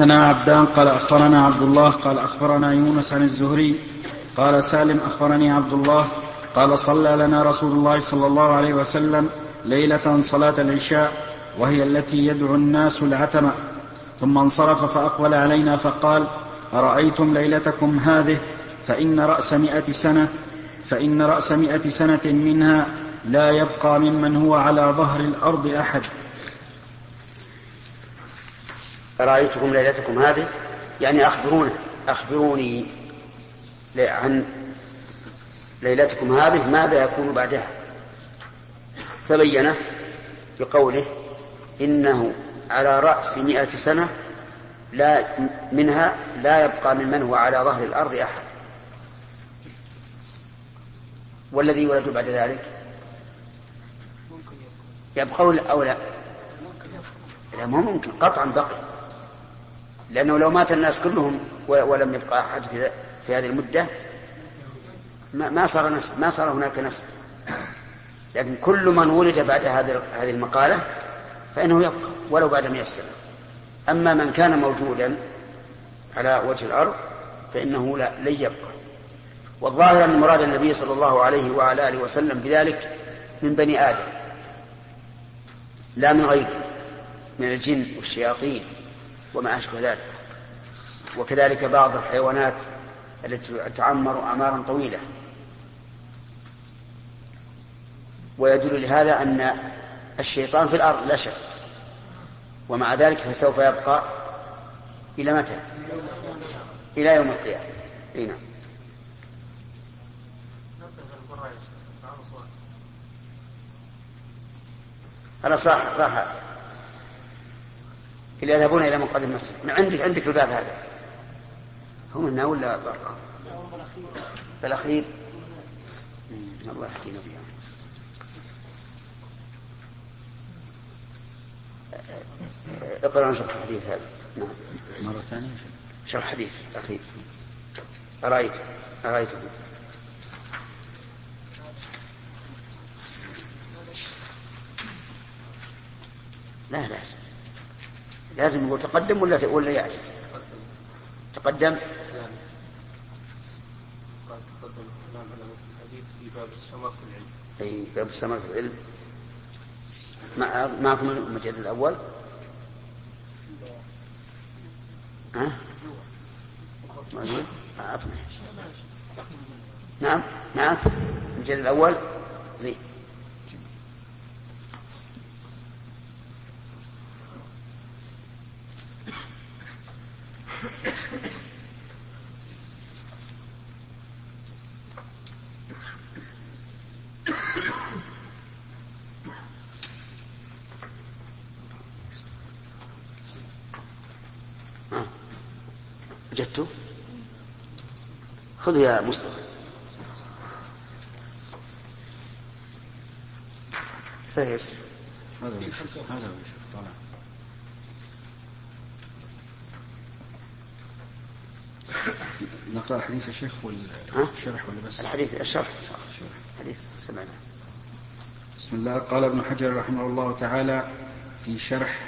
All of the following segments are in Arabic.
حدثنا عبدان قال أخبرنا عبد الله قال أخبرنا يونس عن الزهري قال سالم أخبرني عبد الله قال صلى لنا رسول الله صلى الله عليه وسلم ليلة صلاة العشاء وهي التي يدعو الناس العتمة. ثم انصرف فأقبل علينا فقال أرأيتم ليلتكم هذه؟ فإن رأس مائه سنة فإن رأس مائه سنة منها لا يبقى ممن هو على ظهر الأرض أحد. رأيتكم ليلتكم هذه؟ يعني أخبرونا أخبروني عن ليلتكم هذه ماذا يكون بعدها. فبين بقوله إنه على رأس مئة سنة لا منها لا يبقى ممن هو على ظهر الأرض أحد. والذي يولد بعد ذلك؟ يبقى أو لا؟ لا مو ممكن قطعا بقي. لأنه لو مات الناس كلهم ولم يبقى أحد في هذه المدة ما صار نسل ما صار هناك نسل. لكن كل من ولد بعد هذه المقالة فإنه يبقى ولو بعد مئة سنة. أما من كان موجودا على وجه الأرض فإنه لا لن يبقى. والظاهر أن مراد النبي صلى الله عليه وعلى آله وسلم بذلك من بني آدم لا من غيره من الجن والشياطين. وما أشبه ذلك. وكذلك بعض الحيوانات التي تعمر أعمارا طويلة. ويدل لهذا أن الشيطان في الأرض لا شك. ومع ذلك فسوف يبقى إلى متى؟ إلى يوم القيامة. أي نعم. هذا صح راح اللي يذهبون إلى مقعد المسجد. عندك عندك في الباب هذا. هم هنا ولا برا؟ الأخير الله يحكينا فيها. اقرأ شرح الحديث هذا. نعم. مرة ثانية. شرح حديث أخير أرأيت أرأيته. لا بأس. لازم يقول تقدم ولا ولا يأتي؟ تقدم. أي باب السماء في العلم. معكم المجلد الأول؟ ها؟ أعطني. نعم نعم. المجلد الأول؟ زين. وجدته خذوا يا مصطفى. فيس هذا هذا طالع. نقرأ حديث الشيخ والشرح ولا بس؟ الحديث الشرح. حديث سمعنا. بسم الله. قال ابن حجر رحمه الله تعالى في شرح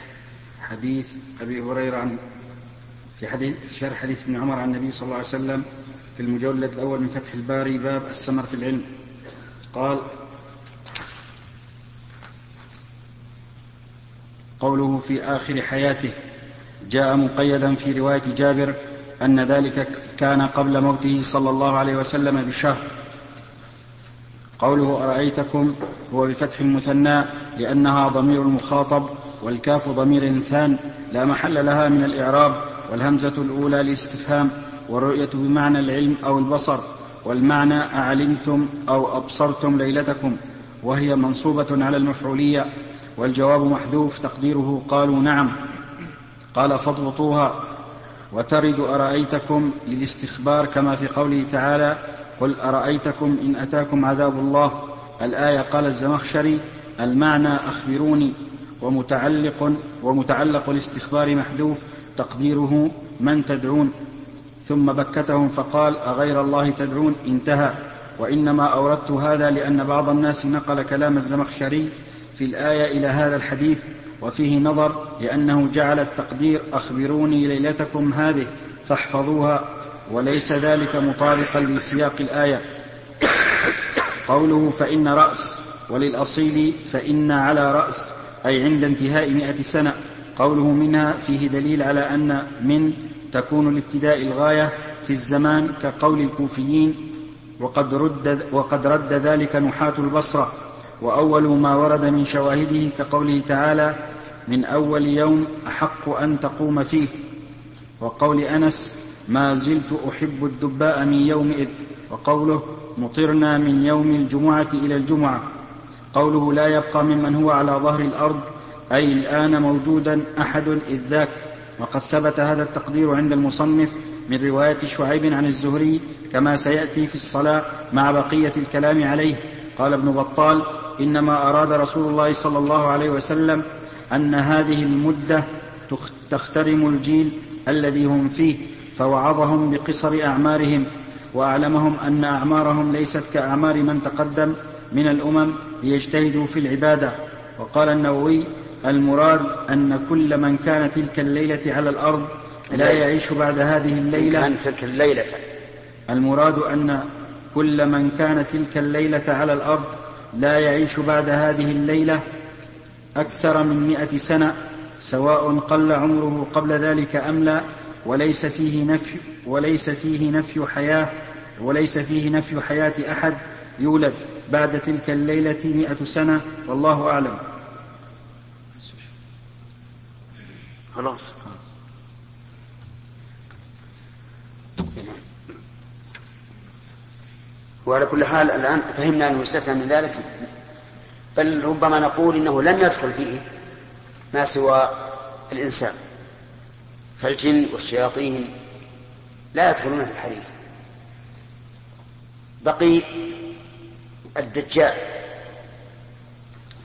حديث أبي هريرة عن في حديث شرح حديث ابن عمر عن النبي صلى الله عليه وسلم في المجلد الأول من فتح الباري باب السمر في العلم. قال قوله في آخر حياته جاء مقيدا في رواية جابر أن ذلك كان قبل موته صلى الله عليه وسلم بشهر. قوله أرأيتكم هو بفتح المثنى لأنها ضمير المخاطب والكاف ضمير انثان لا محل لها من الإعراب والهمزة الأولى للاستفهام والرؤية بمعنى العلم أو البصر والمعنى أعلمتم أو أبصرتم ليلتكم وهي منصوبة على المفعولية والجواب محذوف تقديره قالوا نعم. قال فاضبطوها وترد أرأيتكم للاستخبار كما في قوله تعالى قل أرأيتكم إن أتاكم عذاب الله؟ الآية قال الزمخشري المعنى أخبروني ومتعلق ومتعلق الاستخبار محذوف تقديره من تدعون. ثم بكتهم فقال أغير الله تدعون؟ انتهى. وإنما أوردت هذا لأن بعض الناس نقل كلام الزمخشري في الآية إلى هذا الحديث وفيه نظر لأنه جعل التقدير أخبروني ليلتكم هذه فاحفظوها وليس ذلك مطابقا لسياق الآية. قوله فإن رأس وللأصيل فإن على رأس أي عند انتهاء مئة سنة. قوله منها فيه دليل على أن من تكون لابتداء الغاية في الزمان كقول الكوفيين وقد رد, وقد رد ذلك نحاة البصرة. وأول ما ورد من شواهده كقوله تعالى من أول يوم أحق أن تقوم فيه وقول أنس ما زلت أحب الدباء من يومئذ وقوله مطرنا من يوم الجمعة إلى الجمعة قوله لا يبقى ممن هو على ظهر الأرض أي الآن موجودا أحد إذ ذاك. وقد ثبت هذا التقدير عند المصنف من رواية شعيب عن الزهري كما سيأتي في الصلاة مع بقية الكلام عليه. قال ابن بطال إنما أراد رسول الله صلى الله عليه وسلم أن هذه المدة تخترم الجيل الذي هم فيه فوعظهم بقصر أعمارهم وأعلمهم أن أعمارهم ليست كأعمار من تقدم من الأمم ليجتهدوا في العبادة. وقال النووي المراد أن كل من كان تلك الليلة على الأرض لا يعيش بعد هذه الليلة. كان تلك الليلة. المراد أن كل من كان تلك الليلة على الأرض لا يعيش بعد هذه الليلة أكثر من مئة سنة سواء قل عمره قبل ذلك أم لا وليس فيه نفي وليس فيه نفي حياة وليس فيه نفي حياة أحد يولد بعد تلك الليلة مئة سنة والله أعلم. خلاص. وعلى كل حال الآن فهمنا أنه يستثنى من ذلك بل ربما نقول إنه لم يدخل فيه ما سوى الإنسان فالجن والشياطين لا يدخلون في الحديث. بقي الدجال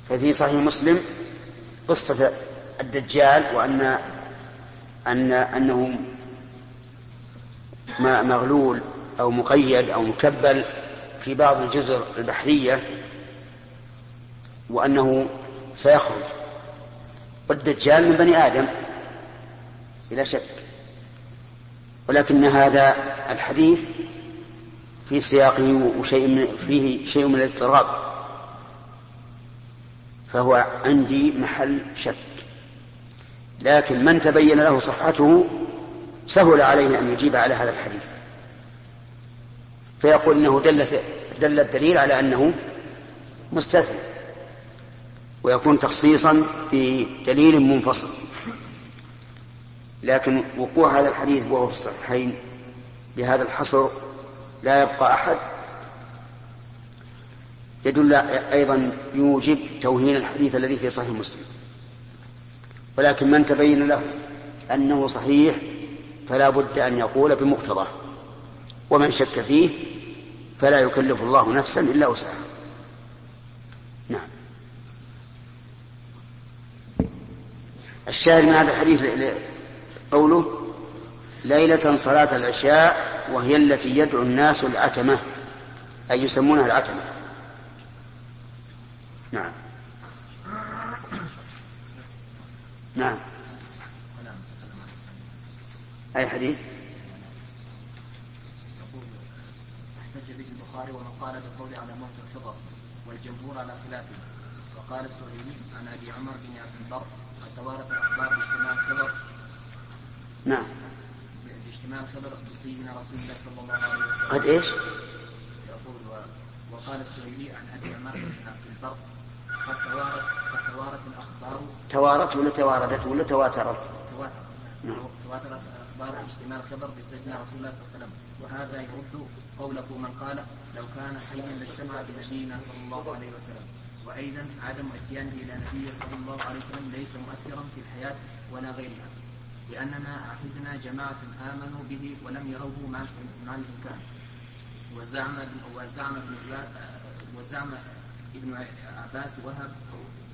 ففي صحيح مسلم قصة الدجال وأن أن أنه مغلول أو مقيد أو مكبل في بعض الجزر البحرية وأنه سيخرج. والدجال من بني آدم بلا شك. ولكن هذا الحديث في سياقه وشيء من فيه شيء من الاضطراب. فهو عندي محل شك. لكن من تبين له صحته سهل عليه أن يجيب على هذا الحديث. فيقول إنه دل, دل الدليل على أنه مستثنى ويكون تخصيصا بدليل منفصل. لكن وقوع هذا الحديث وهو في الصحيحين بهذا الحصر لا يبقى أحد. يدل أيضا يوجب توهين الحديث الذي في صحيح مسلم. ولكن من تبين له أنه صحيح فلا بد أن يقول بمقتضاه. ومن شك فيه فلا يكلف الله نفسا إلا وسعها. نعم. الشاهد من هذا الحديث قوله ليلة صلاة العشاء وهي التي يدعو الناس العتمة أي يسمونها العتمة نعم. نعم. أي حديث احتج به البخاري ومن قال بالقول على موت الخضر والجمهور على خلافه. وقال السهيلي عن أبي عمر بن عبد البر وتوارث الأخبار باجتماع الخضر نعم. باجتماع الخضر بسيدنا رسول الله صلى الله عليه وسلم. قد إيش؟ يقول وقال السهيلي عن أبي عمر بن عبد البر قد توارت قد توارت الأخبار. توارت ولا تواردت ولا تواترت؟ تواترت. نعم. تواترت أخبار اجتماع الخبر بسيدنا رسول الله صلى الله عليه وسلم. وهذا يرد قوله من قال لو كان حيا لاجتمع بنبينا صلى الله عليه وسلم. وأيضا عدم إتيانه إلى نبي صلى الله عليه وسلم ليس مؤثرا في الحياة ولا غيرها. لأننا عهدنا جماعة آمنوا به ولم يروه مع الإمكان. وزعم وزعم ابن وزعم ابن عباس وهب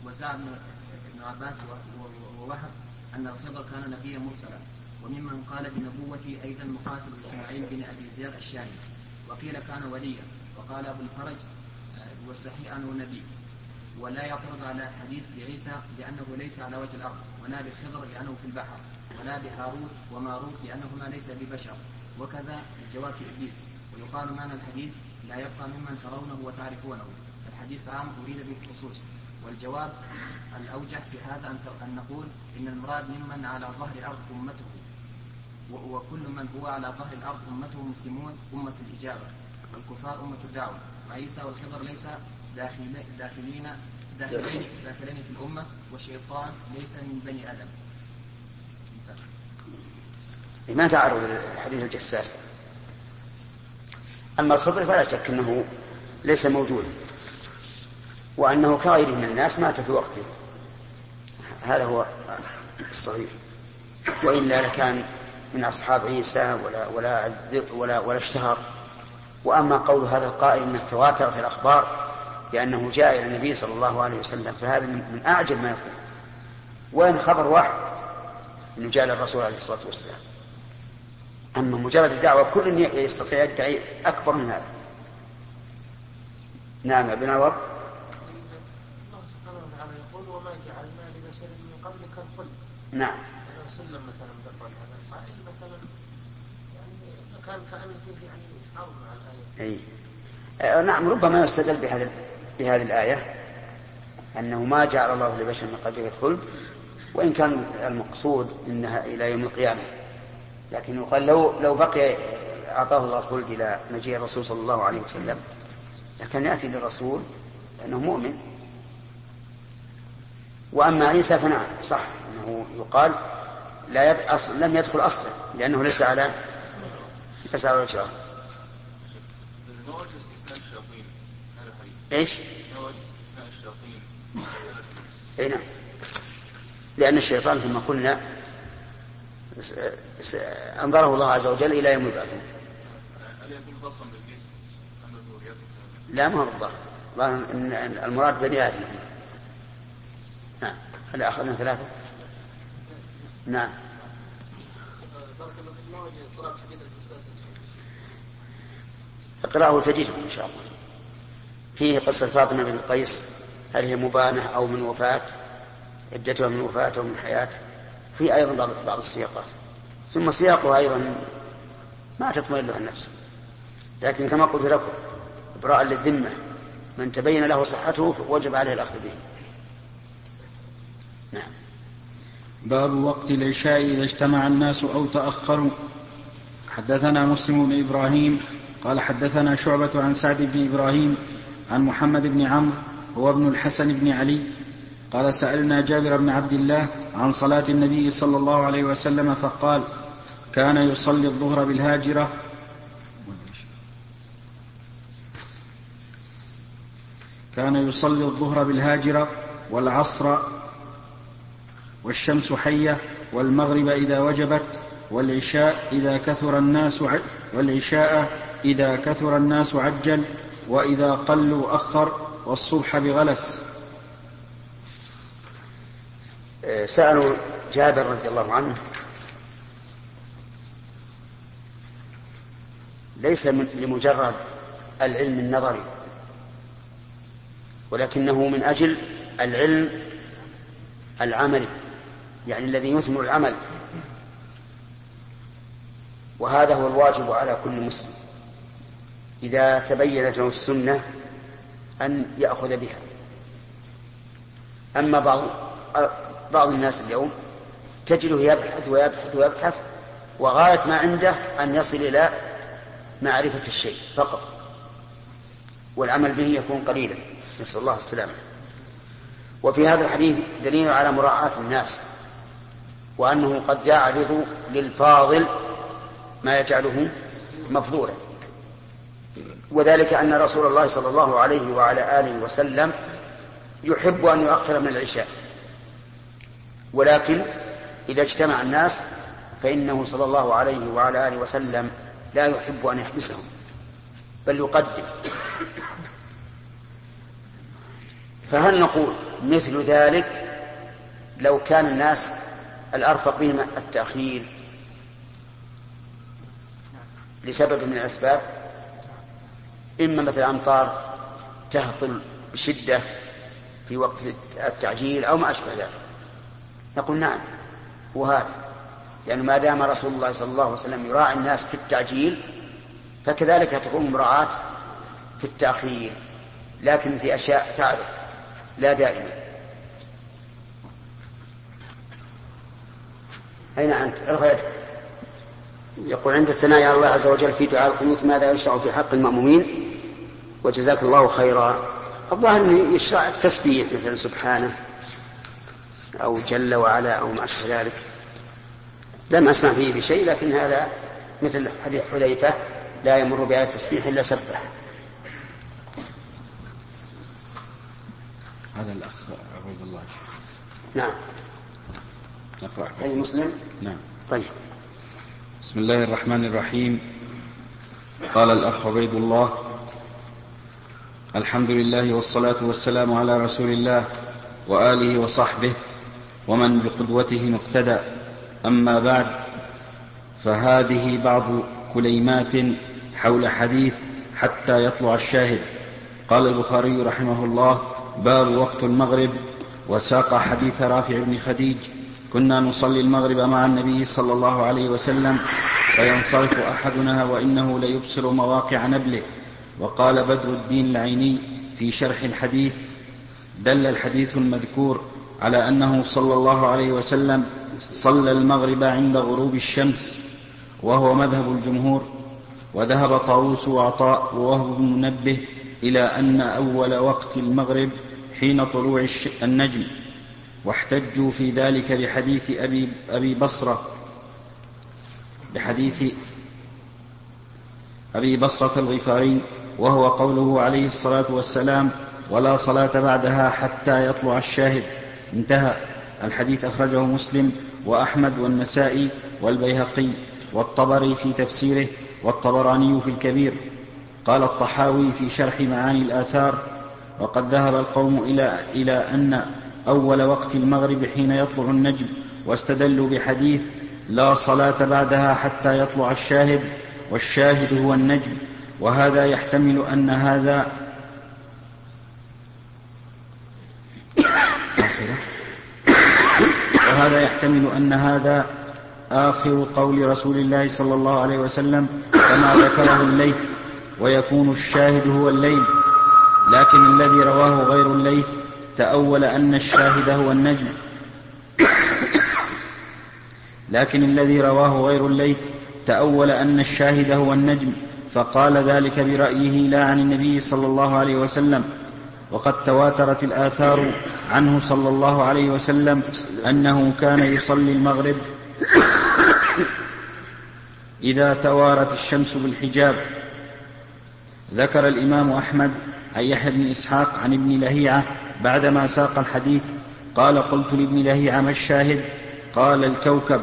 وزعم ابن عباس ووهب أن الخضر كان نبيا مرسلا. وممن قال بنبوته أيضا مقاتل إسماعيل بن أبي زياد الشامي وقيل كان وليا. وقال أبو الفرج والصحيح أنه نبي. ولا يعترض على حديث بعيسى لأنه ليس على وجه الأرض ولا بخضر لأنه في البحر ولا بهاروت وماروت لأنهما ليس ببشر. وكذا الجواب في إبليس. ويقال معنى الحديث لا يبقى ممن ترونه وتعرفونه. الحديث عام أريد به الخصوص والجواب الأوجه في هذا أن نقول إن المراد ممن على ظهر الأرض أمته. وكل من هو على ظهر الأرض أمته مسلمون أمة الإجابة. والكفار أمة الدعوة. وعيسى والخضر ليس داخلين داخلين داخلين, داخلين في الأمة والشيطان ليس من بني آدم. ما تعرض الحديث الجساس؟ أما الخضر فلا شك أنه ليس موجودا وأنه كغيره من الناس مات في وقته. هذا هو الصغير وإلا لكان من أصحاب عيسى ولا ولا ولا ولا اشتهر وأما قول هذا القائل أنه تواترت الأخبار بأنه جاء إلى النبي صلى الله عليه وسلم فهذا من أعجب ما يكون. وين خبر واحد أنه جاء للرسول عليه الصلاة والسلام. أما مجرد الدعوة كل يستطيع يدعي أكبر من هذا. نعم ابن عوض. الله سبحانه وتعالى يقول وما جعلنا لبشر من قبلك الخلد نعم لو سلم مثلا بقول هذا القائل مثلا يعني كان كأنه فيه يعني مع أي آه، نعم ربما يستدل بهذه بهذه الآية أنه ما جعل الله لبشر من قبله الخلد وإن كان المقصود أنها إلى يوم القيامة. لكن يقال لو لو بقي أعطاه الله الخلد إلى مجيء الرسول صلى الله عليه وسلم لكن يأتي للرسول لأنه مؤمن. وأما عيسى فنعم صح أنه يقال لا يب... أصل... لم يدخل أصلا لأنه ليس على ليس على وجه إيش؟ إي نعم. لأن الشيطان كما قلنا أنظره الله عز وجل إلى يوم يبعثون لا ما هو بالظاهر المراد بني آدم. نعم. هل أخذنا ثلاثة؟ نعم. اقرأه تجده إن شاء الله. فيه قصة فاطمة بن قيس هل هي مبانة أو من وفاة؟ عدتها من وفاة أو من حياة؟ في أيضا بعض بعض السياقات. ثم سياقها أيضا ما تطمئن له النفس. لكن كما قلت لكم إبراء للذمة. من تبين له صحته وجب عليه الأخذ به. نعم. باب وقت العشاء إذا اجتمع الناس أو تأخروا. حدثنا مسلم بن إبراهيم قال حدثنا شعبة عن سعد بن إبراهيم عن محمد بن عمرو هو ابن الحسن بن علي. قال سألنا جابر بن عبد الله عن صلاة النبي صلى الله عليه وسلم فقال كان يصلي الظهر بالهاجرة. كان يصلي الظهر بالهاجرة والعصر والشمس حية والمغرب إذا وجبت والعشاء إذا كثر الناس والعشاء إذا كثر الناس عجل وإذا قلوا أخر والصبح بغلس. سألوا جابر رضي الله عنه ليس لمجرد العلم النظري ولكنه من أجل العلم العملي يعني الذي يثمر العمل. وهذا هو الواجب على كل مسلم. إذا تبينت له السنة أن يأخذ بها. أما بعض بعض الناس اليوم تجده يبحث ويبحث ويبحث وغاية ما عنده أن يصل إلى معرفة الشيء فقط. والعمل به يكون قليلا. نسأل الله السلامة. وفي هذا الحديث دليل على مراعاة الناس وأنه قد يعرض للفاضل ما يجعله مفضولا. وذلك أن رسول الله صلى الله عليه وعلى آله وسلم يحب أن يؤخر من العشاء. ولكن إذا اجتمع الناس فإنه صلى الله عليه وعلى آله وسلم لا يحب أن يحبسهم بل يقدم. فهل نقول مثل ذلك لو كان الناس الأرفق بهم التأخير لسبب من الأسباب؟ إما مثل أمطار تهطل بشدة في وقت التعجيل أو ما أشبه ذلك. نقول نعم هو هذا. لأنه ما دام رسول الله صلى الله عليه وسلم يراعي الناس في التعجيل فكذلك تكون مراعاة في التأخير لكن في أشياء تعرف لا دائما. أين أنت؟ يدك يقول عند الثناء على الله عز وجل في دعاء القنوت ماذا يشرع في حق المأمومين؟ وجزاك الله خيرا. الظاهر انه يشرع التسبيح مثلا سبحانه أو جل وعلا أو ما أشبه ذلك. لم أسمع فيه بشيء لكن هذا مثل حديث حذيفة لا يمر بآية التسبيح إلا سبح هذا الأخ عبيد الله. نعم. نقرأ. أي مسلم؟ نعم. طيب. بسم الله الرحمن الرحيم. قال الأخ عبيد الله الحمد لله والصلاة والسلام على رسول الله وآله وصحبه ومن بقدوته مقتدى. أما بعد فهذه بعض كليمات حول حديث حتى يطلع الشاهد. قال البخاري رحمه الله باب وقت المغرب وساق حديث رافع بن خديج كنا نصلي المغرب مع النبي صلى الله عليه وسلم فينصرف أحدنا وإنه ليبصر مواقع نبله. وقال بدر الدين العيني في شرح الحديث دل الحديث المذكور على أنه صلى الله عليه وسلم صلى المغرب عند غروب الشمس وهو مذهب الجمهور وذهب طاووس وعطاء ووهب بن منبه إلى أن أول وقت المغرب حين طلوع النجم واحتجوا في ذلك بحديث أبي, أبي بصرة بحديث أبي بصرة الغفاري وهو قوله عليه الصلاة والسلام ولا صلاة بعدها حتى يطلع الشاهد. انتهى. الحديث أخرجه مسلم وأحمد والنسائي والبيهقي والطبري في تفسيره والطبراني في الكبير. قال الطحاوي في شرح معاني الآثار وقد ذهب القوم إلى, إلى أن أول وقت المغرب حين يطلع النجم واستدلوا بحديث لا صلاة بعدها حتى يطلع الشاهد والشاهد هو النجم. وهذا يحتمل أن هذا وهذا يحتمل أن هذا آخر قول رسول الله صلى الله عليه وسلم كما ذكره الليث ويكون الشاهد هو الليل. لكن الذي رواه غير الليث تأول أن الشاهد هو النجم. لكن الذي رواه غير الليث تأول أن الشاهد هو النجم. فقال ذلك برأيه لا عن النبي صلى الله عليه وسلم. وقد تواترت الآثار عنه صلى الله عليه وسلم أنه كان يصلي المغرب إذا توارت الشمس بالحجاب. ذكر الإمام أحمد عن يحيى بن إسحاق عن ابن لهيعة بعدما ساق الحديث قال قلت لابن لهيعة ما الشاهد؟ قال الكوكب.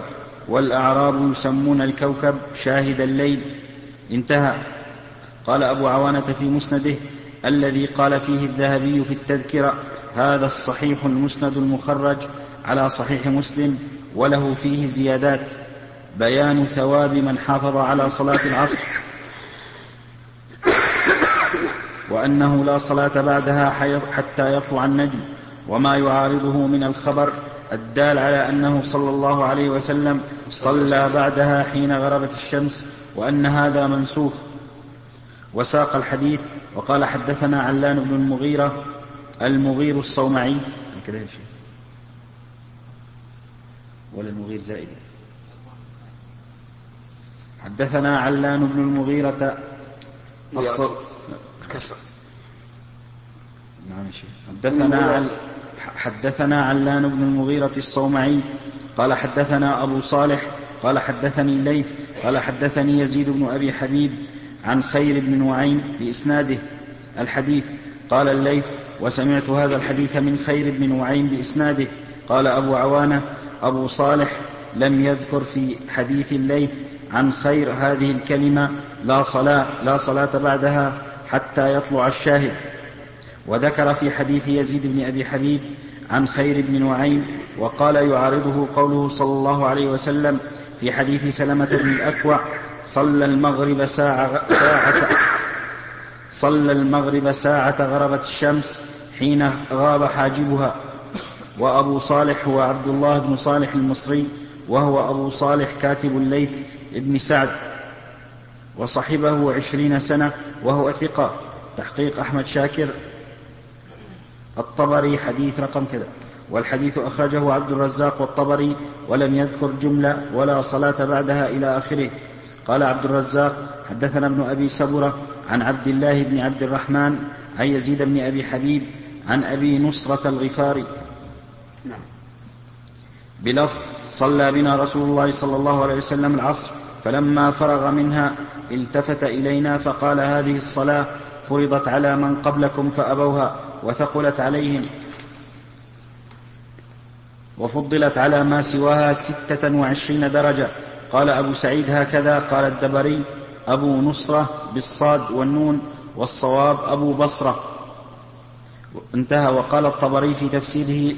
والأعراب يسمون الكوكب شاهد الليل. انتهى. قال أبو عوانة في مسنده الذي قال فيه الذهبي في التذكرة هذا الصحيح المسند المخرج على صحيح مسلم وله فيه زيادات. بيان ثواب من حافظ على صلاة العصر وأنه لا صلاة بعدها حتى يطلع النجم وما يعارضه من الخبر الدال على أنه صلى الله عليه وسلم صلى بعدها حين غربت الشمس وأن هذا منسوخ. وساق الحديث وقال حدثنا علان بن المغيرة المغير الصومعي. كذا يا شيخ. ولا المغير زائد. حدثنا علان بن المغيرة الص... كسر. نعم شيخ. حدثنا حدثنا علان بن المغيرة الصومعي. قال حدثنا أبو صالح. قال حدثني الليث قال حدثني يزيد بن أبي حبيب عن خير بن نعيم بإسناده الحديث. قال الليث وسمعت هذا الحديث من خير بن نعيم بإسناده. قال أبو عوانة أبو صالح لم يذكر في حديث الليث عن خير هذه الكلمة لا صلاة لا صلاة بعدها حتى يطلع الشاهد. وذكر في حديث يزيد بن أبي حبيب عن خير بن نعيم وقال يعارضه قوله صلى الله عليه وسلم في حديث سلمة بن الأكوع صلى المغرب ساعة, ساعة صلى المغرب ساعة غربت الشمس حين غاب حاجبها وأبو صالح هو عبد الله بن صالح المصري وهو أبو صالح كاتب الليث بن سعد وصحبه عشرين سنة وهو ثقة تحقيق أحمد شاكر الطبري حديث رقم كذا. والحديث أخرجه عبد الرزاق والطبري ولم يذكر جملة ولا صلاة بعدها إلى آخره. قال عبد الرزاق حدثنا ابن أبي سبرة عن عبد الله بن عبد الرحمن عن يزيد بن أبي حبيب عن أبي نصرة الغفاري. نعم. بلفظ صلى بنا رسول الله صلى الله عليه وسلم العصر فلما فرغ منها التفت إلينا فقال هذه الصلاة فرضت على من قبلكم فأبوها وثقلت عليهم. وفضلت على ما سواها ستة وعشرين درجة. قال أبو سعيد هكذا قال الدبري أبو نصرة بالصاد والنون والصواب أبو بصرة. انتهى. وقال الطبري في تفسيره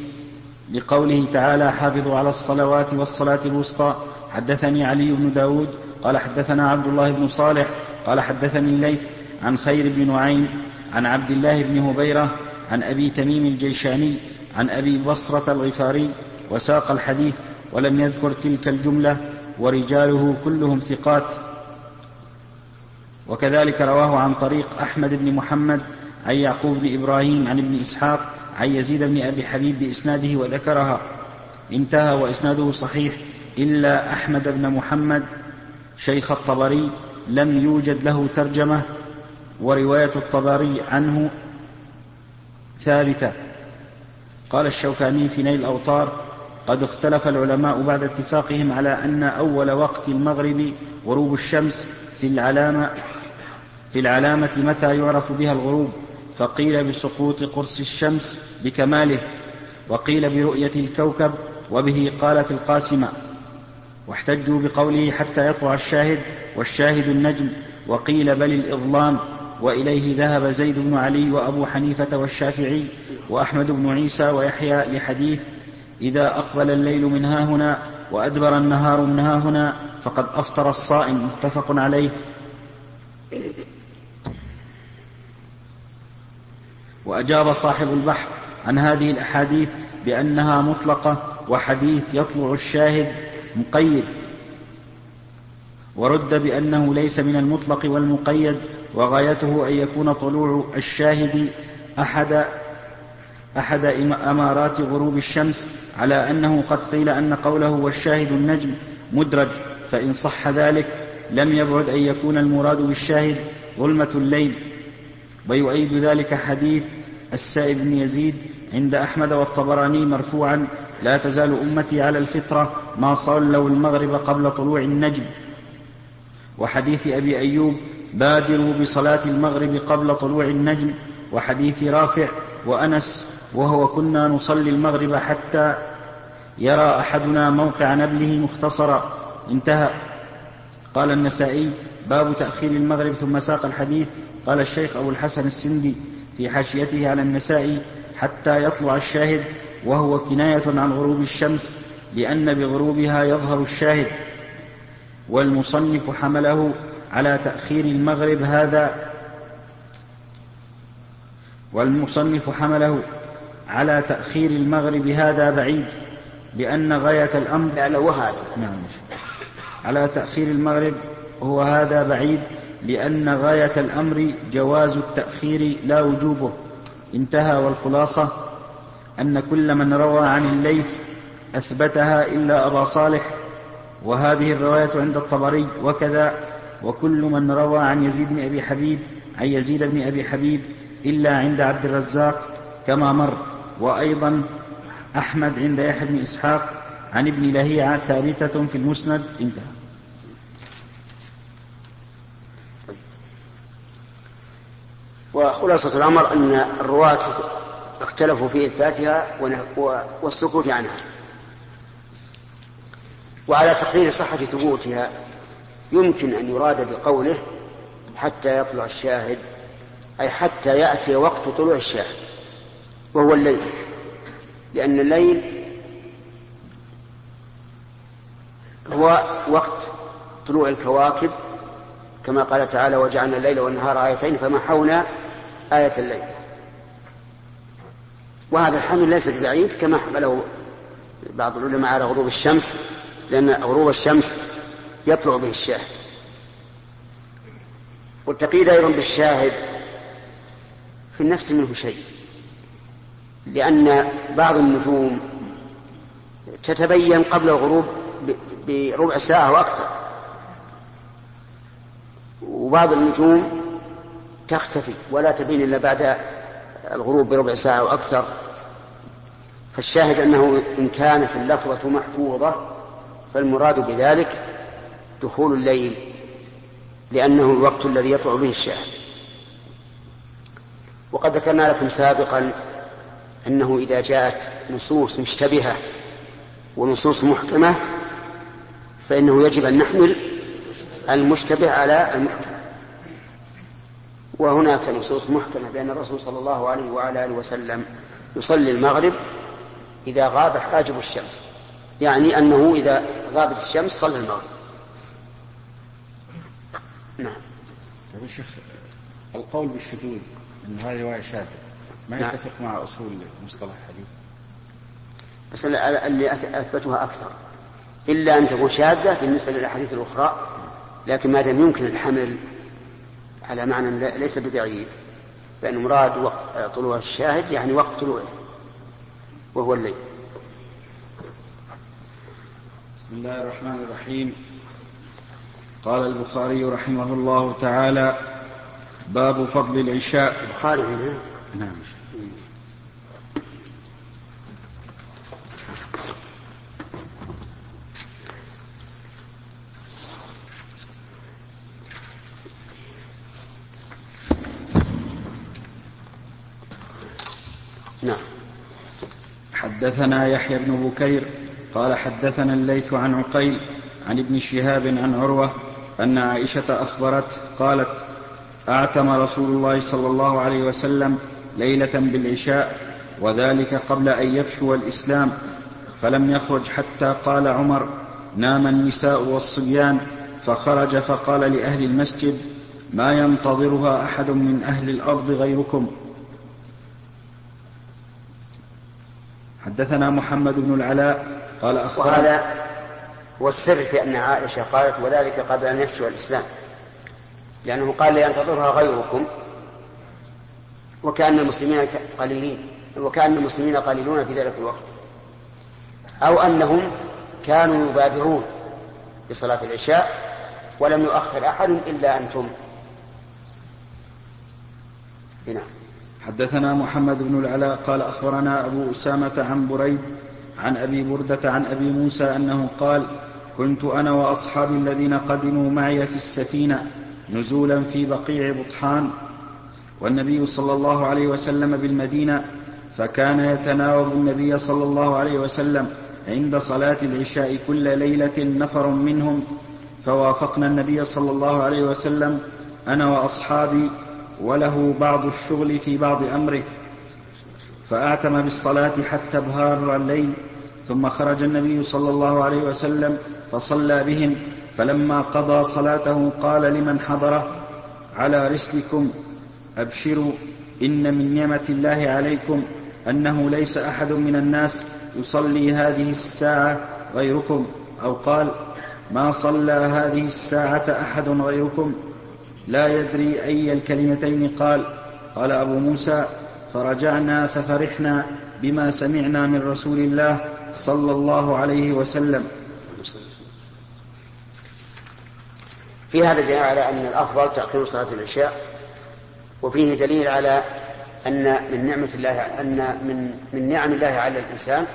لقوله تعالى حافظوا على الصلوات والصلاة الوسطى. حدثني علي بن داود قال حدثنا عبد الله بن صالح قال حدثني الليث عن خير بن نعيم عن عبد الله بن هبيرة عن أبي تميم الجيشاني عن أبي بصرة الغفاري وساق الحديث ولم يذكر تلك الجملة ورجاله كلهم ثقات. وكذلك رواه عن طريق أحمد بن محمد عن يعقوب بن إبراهيم عن ابن إسحاق عن يزيد بن أبي حبيب بإسناده وذكرها. انتهى وإسناده صحيح إلا أحمد بن محمد شيخ الطبري لم يوجد له ترجمة ورواية الطبري عنه ثابتة. قال الشوكاني في نيل الأوطار قد اختلف العلماء بعد اتفاقهم على أن أول وقت المغرب غروب الشمس في العلامة في العلامة متى يعرف بها الغروب فقيل بسقوط قرص الشمس بكماله وقيل برؤية الكوكب وبه قالت القاسمة. واحتجوا بقوله حتى يطلع الشاهد والشاهد النجم وقيل بل الإظلام. وإليه ذهب زيد بن علي وأبو حنيفة والشافعي وأحمد بن عيسى ويحيى لحديث إذا أقبل الليل من ها هنا وأدبر النهار من ها هنا فقد أفطر الصائم متفق عليه. وأجاب صاحب البحر عن هذه الأحاديث بأنها مطلقة وحديث يطلع الشاهد مقيد. ورد بأنه ليس من المطلق والمقيد وغايته أن يكون طلوع الشاهد أحد أحد أمارات غروب الشمس على أنه قد قيل أن قوله والشاهد النجم مدرج فإن صح ذلك لم يبعد أن يكون المراد بالشاهد ظلمة الليل. ويؤيد ذلك حديث السائب بن يزيد عند أحمد والطبراني مرفوعا لا تزال أمتي على الفطرة ما صلوا المغرب قبل طلوع النجم وحديث أبي أيوب بادروا بصلاة المغرب قبل طلوع النجم وحديث رافع وأنس وهو كنا نصلي المغرب حتى يرى أحدنا موقع نبله مختصرا. انتهى. قال النسائي باب تأخير المغرب ثم ساق الحديث. قال الشيخ أبو الحسن السندي في حاشيته على النسائي حتى يطلع الشاهد وهو كناية عن غروب الشمس لأن بغروبها يظهر الشاهد. والمصنف حمله على تأخير المغرب هذا. والمصنف حمله على تأخير المغرب هذا بعيد لأن غاية الأمر لا وهذا. نعم. على تأخير المغرب هو هذا بعيد لأن غاية الأمر جواز التأخير لا وجوبه. انتهى والخلاصة أن كل من روى عن الليث أثبتها إلا أبا صالح. وهذه الرواية عند الطبري وكذا وكل من روى عن يزيد بن أبي حبيب عن يزيد بن أبي حبيب إلا عند عبد الرزاق كما مر. وأيضا أحمد عند يحيى بن إسحاق عن ابن لهيعة ثابتة في المسند. انتهى. وخلاصة الأمر أن الرواة اختلفوا في إثباتها والسكوت عنها. وعلى تقدير صحة ثبوتها يمكن أن يراد بقوله حتى يطلع الشاهد أي حتى يأتي وقت طلوع الشاهد وهو الليل لأن الليل هو وقت طلوع الكواكب كما قال تعالى وجعلنا الليل والنهار آيتين فمحونا آية الليل وهذا الحمل ليس ببعيد كما حمله بعض العلماء على غروب الشمس لأن غروب الشمس يطلع به الشاهد. والتقييد أيضا بالشاهد في النفس منه شيء لأن بعض النجوم تتبين قبل الغروب بربع ساعة وأكثر وبعض النجوم تختفي ولا تبين إلا بعد الغروب بربع ساعة وأكثر فالشاهد أنه إن كانت اللفظة محفوظة فالمراد بذلك دخول الليل لأنه الوقت الذي يطلع به الشاهد وقد ذكرنا لكم سابقا أنه إذا جاءت نصوص مشتبهة ونصوص محكمة فإنه يجب أن نحمل المشتبه على المحكم وهناك نصوص محكمة بأن الرسول صلى الله عليه وعلى آله وسلم يصلي المغرب إذا غاب حاجب الشمس يعني أنه إذا غابت الشمس صلى المغرب. نعم. طيب يا شيخ القول بالشذوذ أن هذه رواية شاذة ما نعم. يتفق مع أصول مصطلح الحديث؟ بس اللي أثبتها أكثر. إلا أن تكون شاذة بالنسبة للأحاديث الأخرى لكن ما دام يمكن الحمل على معنى ليس ببعيد؟ فإن مراد وقت طلوع الشاهد يعني وقت طلوعه وهو الليل. بسم الله الرحمن الرحيم. قال البخاري رحمه الله تعالى باب فضل العشاء. البخاري هنا؟ نعم. نعم. حدثنا يحيى بن بكير. قال حدثنا الليث عن عقيل عن ابن شهاب عن عروة أن عائشة أخبرت قالت أعتم رسول الله صلى الله عليه وسلم ليلة بالعشاء وذلك قبل أن يفشو الإسلام فلم يخرج حتى قال عمر نام النساء والصبيان فخرج فقال لأهل المسجد ما ينتظرها أحد من أهل الأرض غيركم. حدثنا محمد بن العلاء قال أخبرنا وهذا هو السر في أن عائشة قالت وذلك قبل أن يفشو الإسلام لأنه قال لينتظرها غيركم وكأن المسلمين قليلين وكأن المسلمين قليلون في ذلك الوقت. أو أنهم كانوا يبادرون بصلاة العشاء ولم يؤخر أحد إلا أنتم. نعم حدثنا محمد بن العلاء قال أخبرنا أبو أسامة عن بريد عن أبي بردة عن أبي موسى أنه قال كنت أنا وأصحابي الذين قدموا معي في السفينة نزولا في بقيع بطحان والنبي صلى الله عليه وسلم بالمدينة فكان يتناوب النبي صلى الله عليه وسلم عند صلاة العشاء كل ليلة نفر منهم فوافقنا النبي صلى الله عليه وسلم أنا وأصحابي وله بعض الشغل في بعض أمره. فأعتم بالصلاة حتى ابهار الليل ثم خرج النبي صلى الله عليه وسلم فصلى بهم فلما قضى صلاته قال لمن حضره على رسلكم أبشروا إن من نعمة الله عليكم أنه ليس أحد من الناس يصلي هذه الساعة غيركم. أو قال ما صلى هذه الساعة أحد غيركم؟ لا يدري أي الكلمتين. قال قال أبو موسى فرجعنا ففرحنا بما سمعنا من رسول الله صلى الله عليه وسلم. في هذا دليل على أن الأفضل تأخير صلاة العشاء وفيه دليل على أن من نعمة الله أن من من نعم الله على الإنسان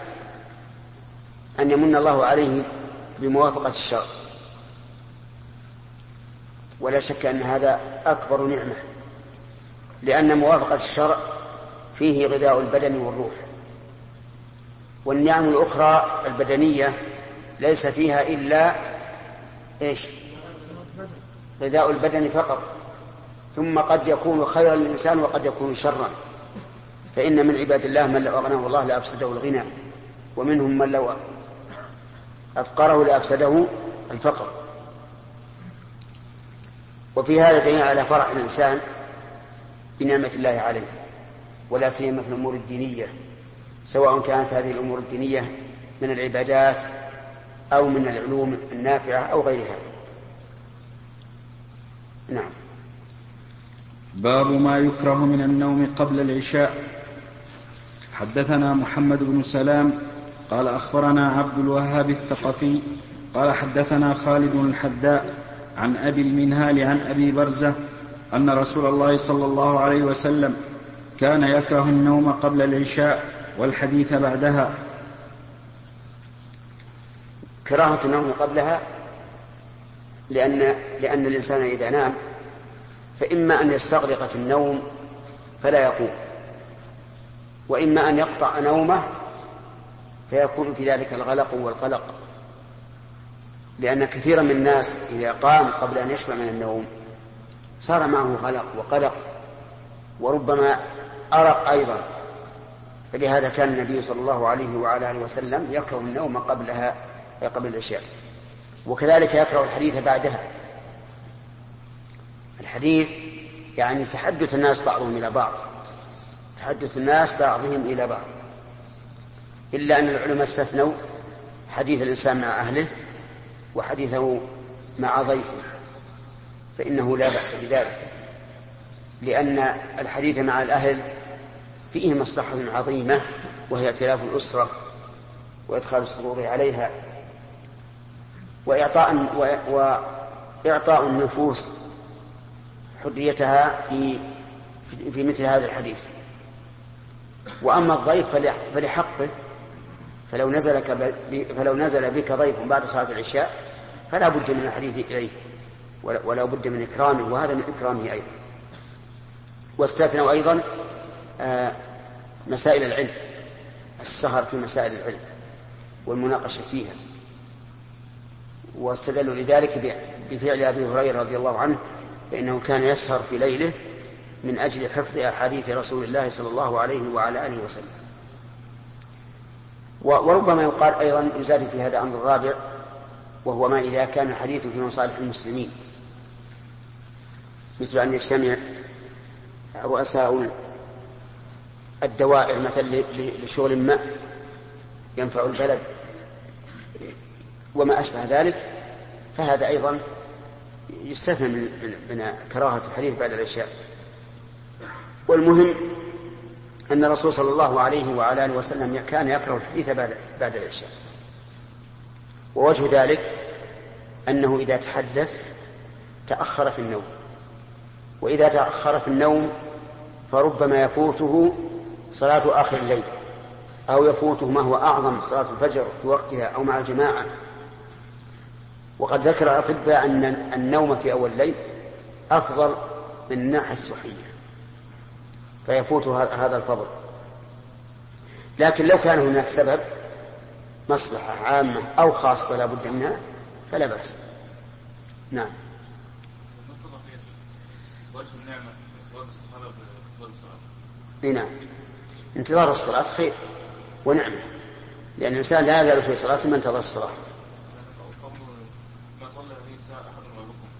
أن يمن الله عليه بموافقة الشرع. ولا شك أن هذا أكبر نعمة لأن موافقة الشرع فيه غذاء البدن والروح. والنعم الأخرى البدنية ليس فيها إلا إيش؟ غذاء البدن فقط. ثم قد يكون خيرا للإنسان وقد يكون شرا. فإن من عباد الله من لو أغناه الله لأفسده الغنى ومنهم من لو أفقره لأفسده الفقر. وفي هذا دليل على فرح الإنسان بنعمة الله عليه. ولا سيما في الأمور الدينية سواء كانت هذه الأمور الدينية من العبادات أو من العلوم النافعة أو غير هذا نعم. باب ما يكره من النوم قبل العشاء. حدثنا محمد بن سلام قال أخبرنا عبد الوهاب الثقفي قال حدثنا خالد الحداء عن أبي المنهال عن أبي برزة أن رسول الله صلى الله عليه وسلم كان يكره النوم قبل العشاء والحديث بعدها. كراهة النوم قبلها لأن لأن الإنسان إذا نام فإما أن يستغرق في النوم فلا يقوم وإما أن يقطع نومه فيكون في ذلك الغلق والقلق لأن كثيرا من الناس إذا قام قبل أن يشبع من النوم صار معه غلق وقلق وربما أرق أيضا. فلهذا كان النبي صلى الله عليه وعلى آله وسلم يكره النوم قبلها قبل العشاء. وكذلك يكره الحديث بعدها. الحديث يعني تحدث الناس بعضهم إلى بعض. تحدث الناس بعضهم إلى بعض. إلا أن العلماء استثنوا حديث الإنسان مع أهله وحديثه مع ضيفه. فإنه لا بأس بذلك. لأن الحديث مع الأهل فيه مصلحة عظيمة وهي ائتلاف الأسرة وإدخال السرور عليها وإعطاء وإعطاء النفوس حريتها في في مثل هذا الحديث. وأما الضيف فلحقه فلو نزلك فلو نزل بك ضيف بعد صلاة العشاء فلا بد من الحديث إليه ولا بد من إكرامه وهذا من إكرامه أيضا. واستثنوا أيضا مسائل العلم السهر في مسائل العلم والمناقشة فيها. واستدلوا لذلك بفعل أبي هريرة رضي الله عنه فإنه كان يسهر في ليله من أجل حفظ أحاديث رسول الله صلى الله عليه وعلى آله وسلم. وربما يقال أيضا يزاد في هذا أمر الرابع وهو ما إذا كان الحديث في مصالح المسلمين. مثل أن يجتمع رؤساء الدوائر مثلا لشغل ما ينفع البلد وما أشبه ذلك فهذا أيضا يستثنى من, من كراهة الحديث بعد العشاء. والمهم أن الرسول صلى الله عليه وعلى آله وسلم كان يكره الحديث بعد, بعد العشاء. ووجه ذلك أنه إذا تحدث تأخر في النوم. وإذا تأخر في النوم فربما يفوته صلاة آخر الليل أو يفوته ما هو أعظم صلاة الفجر في وقتها أو مع الجماعة وقد ذكر الأطباء أن النوم في أول الليل أفضل من الناحية الصحية فيفوت هذا الفضل. لكن لو كان هناك سبب مصلحة عامة أو خاصة لا بد منها فلا بأس. نعم. نعم. انتظار الصلاة خير ونعمة لأن الإنسان لا يزال في صلاة ما انتظر الصلاة.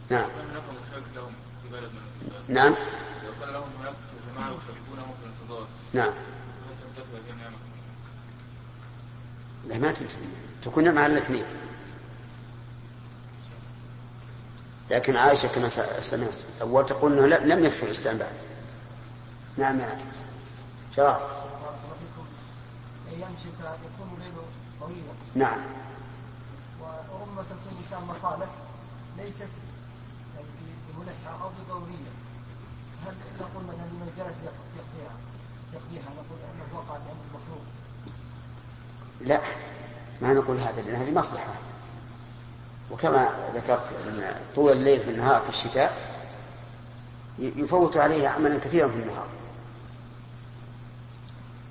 نعم. نعم. نعم. لا ما تنتهي تكون مع الاثنين. لكن عائشة كما سمعت أول تقول أنه لم يكفي الإسلام بعد نعم نعم شراب أيام شتاء يكون الليل طويلا نعم. وربما تكون الإنسان مصالح ليست ملحة أو بضرورية. هل نقول مثلا لمن جلس يقضيها يقضيها؟ نقول أنه وقع في أمر المخلوق لا ما نقول هذا لأن هذه مصلحة. وكما ذكرت أن طول الليل في النهار في الشتاء يفوت عليه عملا كثيرا في النهار.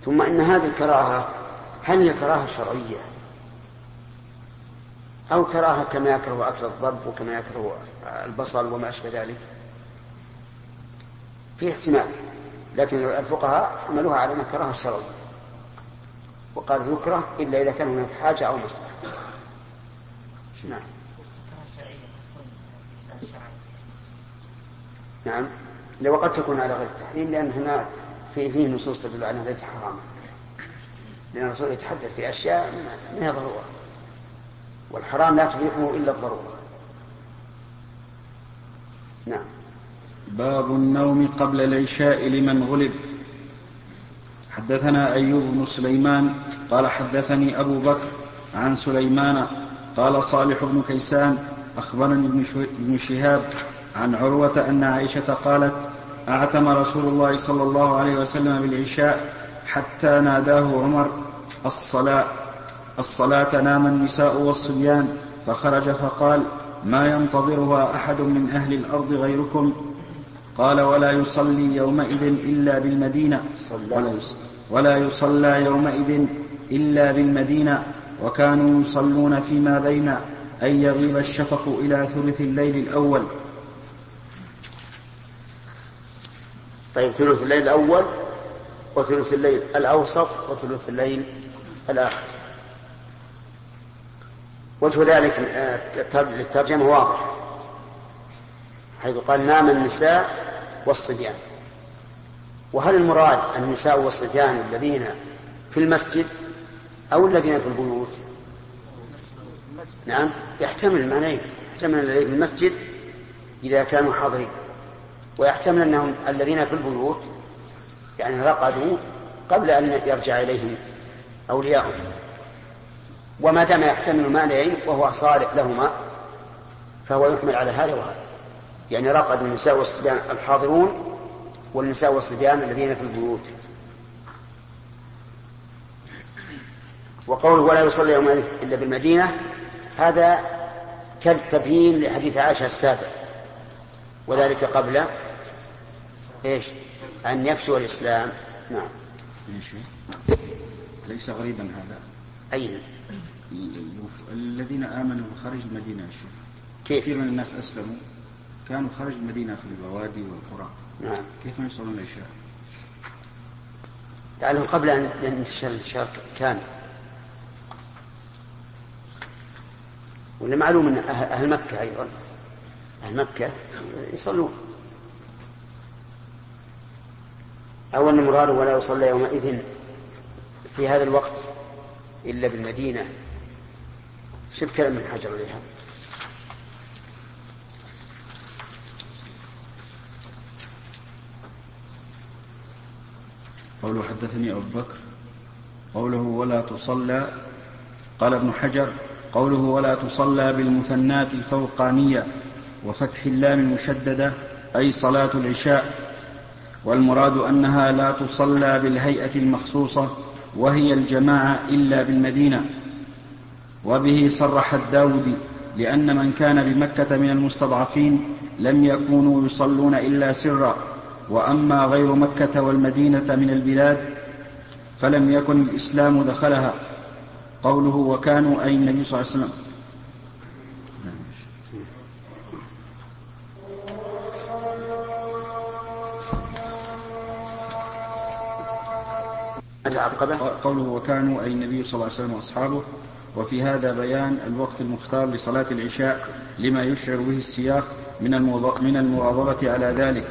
ثم إن هذه الكراهة هل هي كراهة شرعية؟ أو كراهة كما يكره أكل الضب وكما يكره البصل وما أشبه ذلك؟ في احتمال لكن الفقهاء حملوها على أنها كراهة الشرعية وقال يكره إلا إذا كان هناك حاجة أو مصلحة. نعم. نعم. لو قد تكون على غير التحريم لأن هنا في فيه نصوص تدل على ليس حراما لأن الرسول يتحدث في أشياء ما هي ضرورة. والحرام لا تبيحه إلا الضرورة. نعم. باب النوم قبل العشاء لمن غلب. حدثنا أيوب بن سليمان قال حدثني أبو بكر عن سليمان قال صالح بن كيسان أخبرني ابن شهاب عن عروة أن عائشة قالت أعتم رسول الله صلى الله عليه وسلم بالعشاء حتى ناداه عمر الصلاة الصلاة نام النساء والصبيان فخرج فقال ما ينتظرها أحد من أهل الأرض غيركم؟ قال ولا يصلي يومئذ إلا بالمدينة. ولا يصلى يومئذ إلا بالمدينة. وكانوا يصلون فيما بين أن يغيب الشفق إلى ثلث الليل الأول. طيب ثلث الليل الأول وثلث الليل الأوسط وثلث الليل الآخر. وجه ذلك آه، للترجمة واضح حيث قال نام النساء والصبيان. وهل المراد النساء والصبيان الذين في المسجد أو الذين في البيوت؟ نعم يحتمل المعنيين يحتمل الذين في المسجد إذا كانوا حاضرين. ويحتمل أنهم الذين في البيوت يعني رقدوا قبل أن يرجع إليهم أولياؤهم وما دام يحتمل مانعين وهو صالح لهما فهو يحمل على هذا وهذا. يعني رقد النساء والصبيان الحاضرون والنساء والصبيان الذين في البيوت. وقوله ولا يصلي يوم إلا بالمدينة هذا كالتبيين لحديث عائشة السابع. وذلك قبل إيش؟ أن يفشو الإسلام نعم. ليس غريبا هذا. أي؟ الذين آمنوا خارج المدينة الشيخ كيف؟ كثير من الناس أسلموا. كانوا خارج المدينة في البوادي والقرى. نعم. كيف يصلون العشاء؟ لعله قبل أن ينتشر الانتشار كان. ولا معلوم أن أهل مكة أيضا. أهل مكة يصلون. أو أن المراد ولا يصلى يومئذ في هذا الوقت إلا بالمدينة. شوف كلام من حجر عليها قوله حدثني أبو بكر. قوله ولا تصلى. قال ابن حجر. قوله ولا تصلى بالمثنات الفوقانية وفتح اللام المشددة أي صلاة العشاء والمراد أنها لا تصلى بالهيئة المخصوصة وهي الجماعة إلا بالمدينة. وبه صرح الداودي لأن من كان بمكة من المستضعفين لم يكونوا يصلون إلا سرا. وأما غير مكة والمدينة من البلاد فلم يكن الإسلام دخلها. قوله وكانوا أي النبي صلى الله عليه وسلم. قوله وكانوا أي النبي صلى الله عليه وسلم وأصحابه. وفي هذا بيان الوقت المختار لصلاة العشاء لما يشعر به السياق من من المواظبة على ذلك.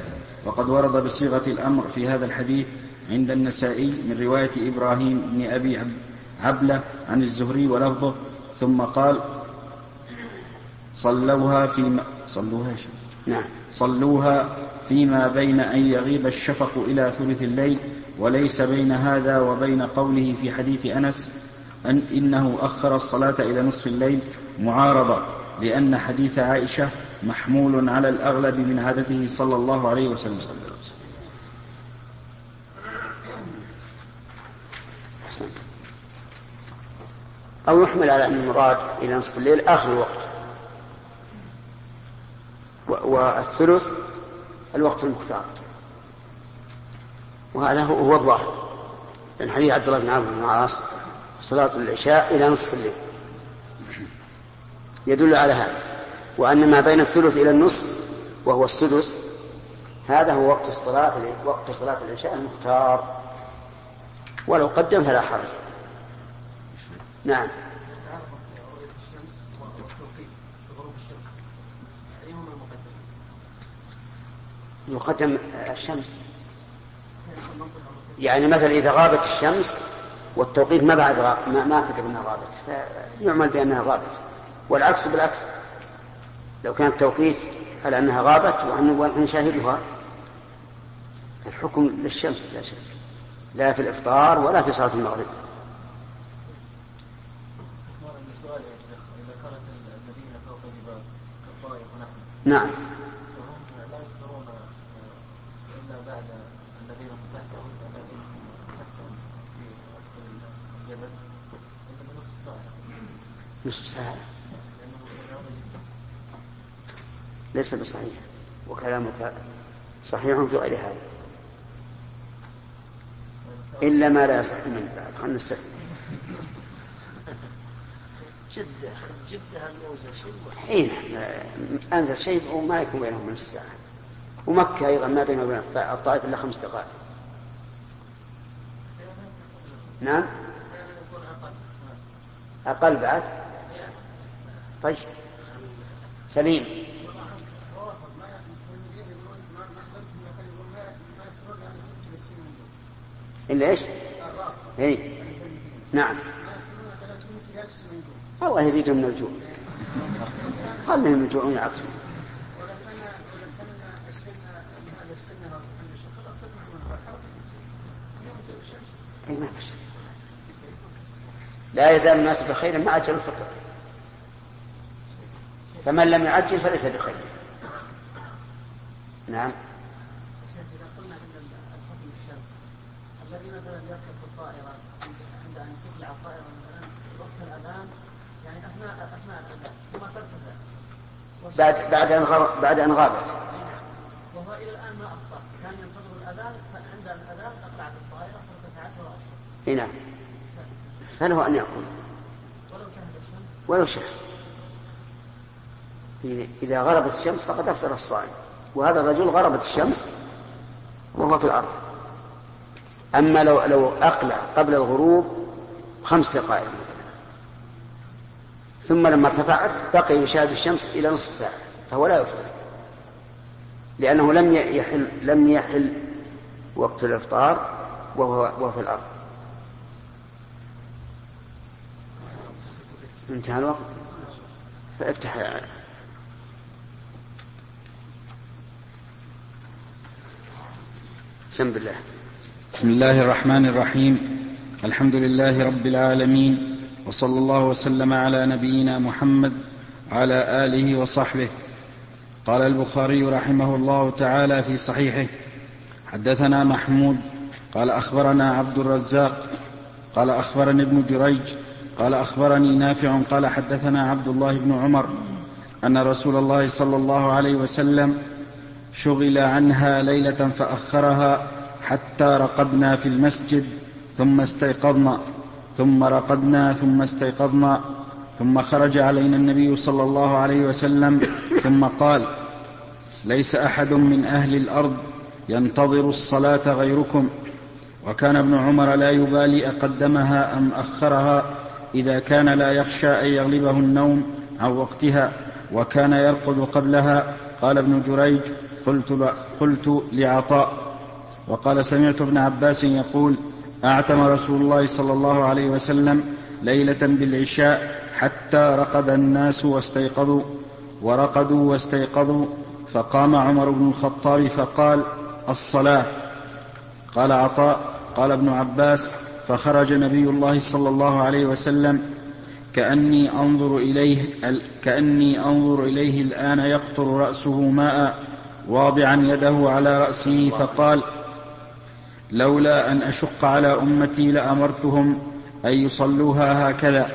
وقد ورد بصيغة الأمر في هذا الحديث عند النسائي من رواية إبراهيم بن أبي عبلة عن الزهري ولفظه ثم قال صلوها فيما صلوها نعم. صلوها فيما بين أن يغيب الشفق إلى ثلث الليل وليس بين هذا وبين قوله في حديث أنس أن إنه أخر الصلاة إلى نصف الليل معارضة لأن حديث عائشة محمول على الأغلب من عادته صلى الله عليه وسلم. أو يحمل على أن المراد إلى نصف الليل آخر الوقت. والثلث الوقت المختار. وهذا هو الظاهر. لأن حديث عبد الله بن عمرو بن العاص صلاة العشاء إلى نصف الليل. يدل على هذا. وأن ما بين الثلث إلى النصف وهو السدس هذا هو وقت الصلاة وقت صلاة العشاء المختار. ولو قدم فلا حرج. نعم. يقدم الشمس. يعني مثلا إذا غابت الشمس والتوقيت ما بعد غا... ما, ما كتب انها غابت فيعمل بأنها غابت. والعكس بالعكس. لو كان التوقيت على أنها غابت ونشاهدها الحكم للشمس لا شك. لا في الإفطار ولا في صلاة المغرب. نعم لا يفطرون الا بعد الذين هم تحتهم الذين هم تحتهم في اسفل الجبل الا بنصف ساعه نصف ساعة. ليس بصحيح. وكلامك صحيح في غير هذا. إلا ما لا يصح منه بعد. خلنا نستثني جدة جدة هل ينزل شيء؟ حين أنزل شيء وما يكون بينهم من الساعة. ومكة أيضا ما بينه وبين الطائف إلا خمس دقائق. نعم؟ أقل بعد؟ طيب. سليم. إلا إيش؟ إيه. نعم. الله يزيدهم من الجوع. خلهم يجوعون يعطشون. لا يزال الناس بخير ما عجل الفطر فمن لم يعجل فليس بخير. نعم. الذي مثلا يركب في الطائرة عند أن الطائره مثلا وقت الأذان يعني اثناء أثناء الأذان ثم ترتفع. بعد بعد أن غاب بعد أن غابت. نعم. وهو إلى الآن ما افطر كان ينتظر الأذان فعند الأذان اقلعت الطائرة فارتفعت وراء الشمس إي نعم. فله أن ياكل ولو شاهد الشمس. ولو شاء إذا- غربت الشمس فقد أفطر الصائم. وهذا الرجل غربت الشمس وهو في الأرض. أما لو لو أقلع قبل الغروب خمس دقائق مثلا. ثم لما ارتفعت بقي يشاهد الشمس إلى نصف ساعة فهو لا يفطر. لأنه لم يحل لم يحل وقت الإفطار وهو وهو في الأرض. انتهى الوقت؟ فافتح بسم الله بسم الله الرحمن الرحيم. الحمد لله رب العالمين وصلى الله وسلم على نبينا محمد وعلى آله وصحبه. قال البخاري رحمه الله تعالى في صحيحه حدثنا محمود قال أخبرنا عبد الرزاق قال أخبرني ابن جريج قال أخبرني نافع قال حدثنا عبد الله بن عمر أن رسول الله صلى الله عليه وسلم شغل عنها ليلة فأخرها حتى رقدنا في المسجد ثم استيقظنا ثم رقدنا ثم استيقظنا ثم خرج علينا النبي صلى الله عليه وسلم ثم قال ليس أحد من أهل الأرض ينتظر الصلاة غيركم. وكان ابن عمر لا يبالي أقدمها أم أخرها إذا كان لا يخشى أن يغلبه النوم عن وقتها وكان يرقد قبلها. قال ابن جريج قلت, قلت لعطاء وقال سمعت ابن عباس يقول أعتم رسول الله صلى الله عليه وسلم ليلة بالعشاء حتى رقد الناس واستيقظوا ورقدوا واستيقظوا فقام عمر بن الخطاب فقال الصلاة. قال عطاء قال ابن عباس فخرج نبي الله صلى الله عليه وسلم كأني أنظر إليه كأني أنظر إليه الآن يقطر رأسه ماء واضعا يده على رأسه فقال لولا أن أشق على أمتي لأمرتهم أن يصلوها هكذا.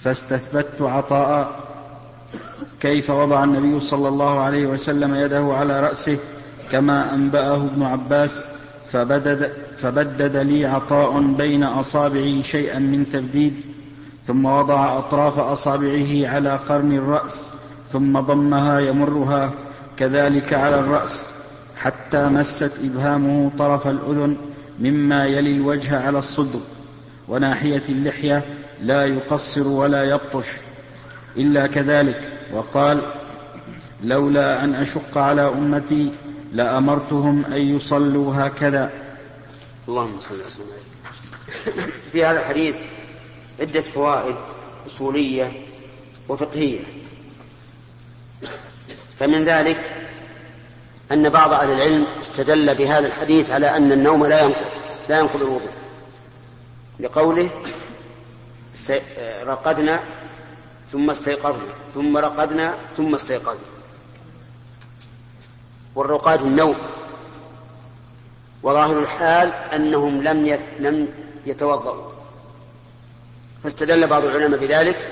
فاستثبت عطاء. كيف وضع النبي صلى الله عليه وسلم يده على رأسه كما أنبأه ابن عباس فبدد, فبدد لي عطاء بين أصابعه شيئا من تبديد ثم وضع أطراف أصابعه على قرن الرأس ثم ضمها يمرها كذلك على الرأس حتى مست إبهامه طرف الأذن مما يلي الوجه على الصدر. وناحية اللحية لا يقصر ولا يبطش. إلا كذلك وقال لولا أن أشق على أمتي لأمرتهم أن يصلوا هكذا. اللهم صل وسلم في هذا الحديث عدة فوائد أصولية وفقهية. فمن ذلك أن بعض أهل العلم استدل بهذا الحديث على أن النوم لا ينقض لا ينقض الوضوء. لقوله رقدنا ثم استيقظنا ثم رقدنا ثم استيقظنا. والرقاد النوم. وظاهر الحال أنهم لم لم يتوضأوا فاستدل بعض العلماء بذلك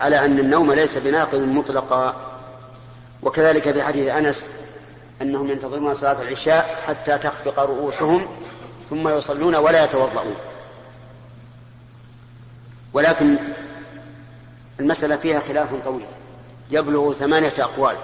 على أن النوم ليس بناقض مطلقا. وكذلك في حديث أنس أنهم ينتظرون صلاة العشاء حتى تخفق رؤوسهم ثم يصلون ولا يتوضؤون. ولكن المسألة فيها خلاف طويل. يبلغ ثمانية أقوال.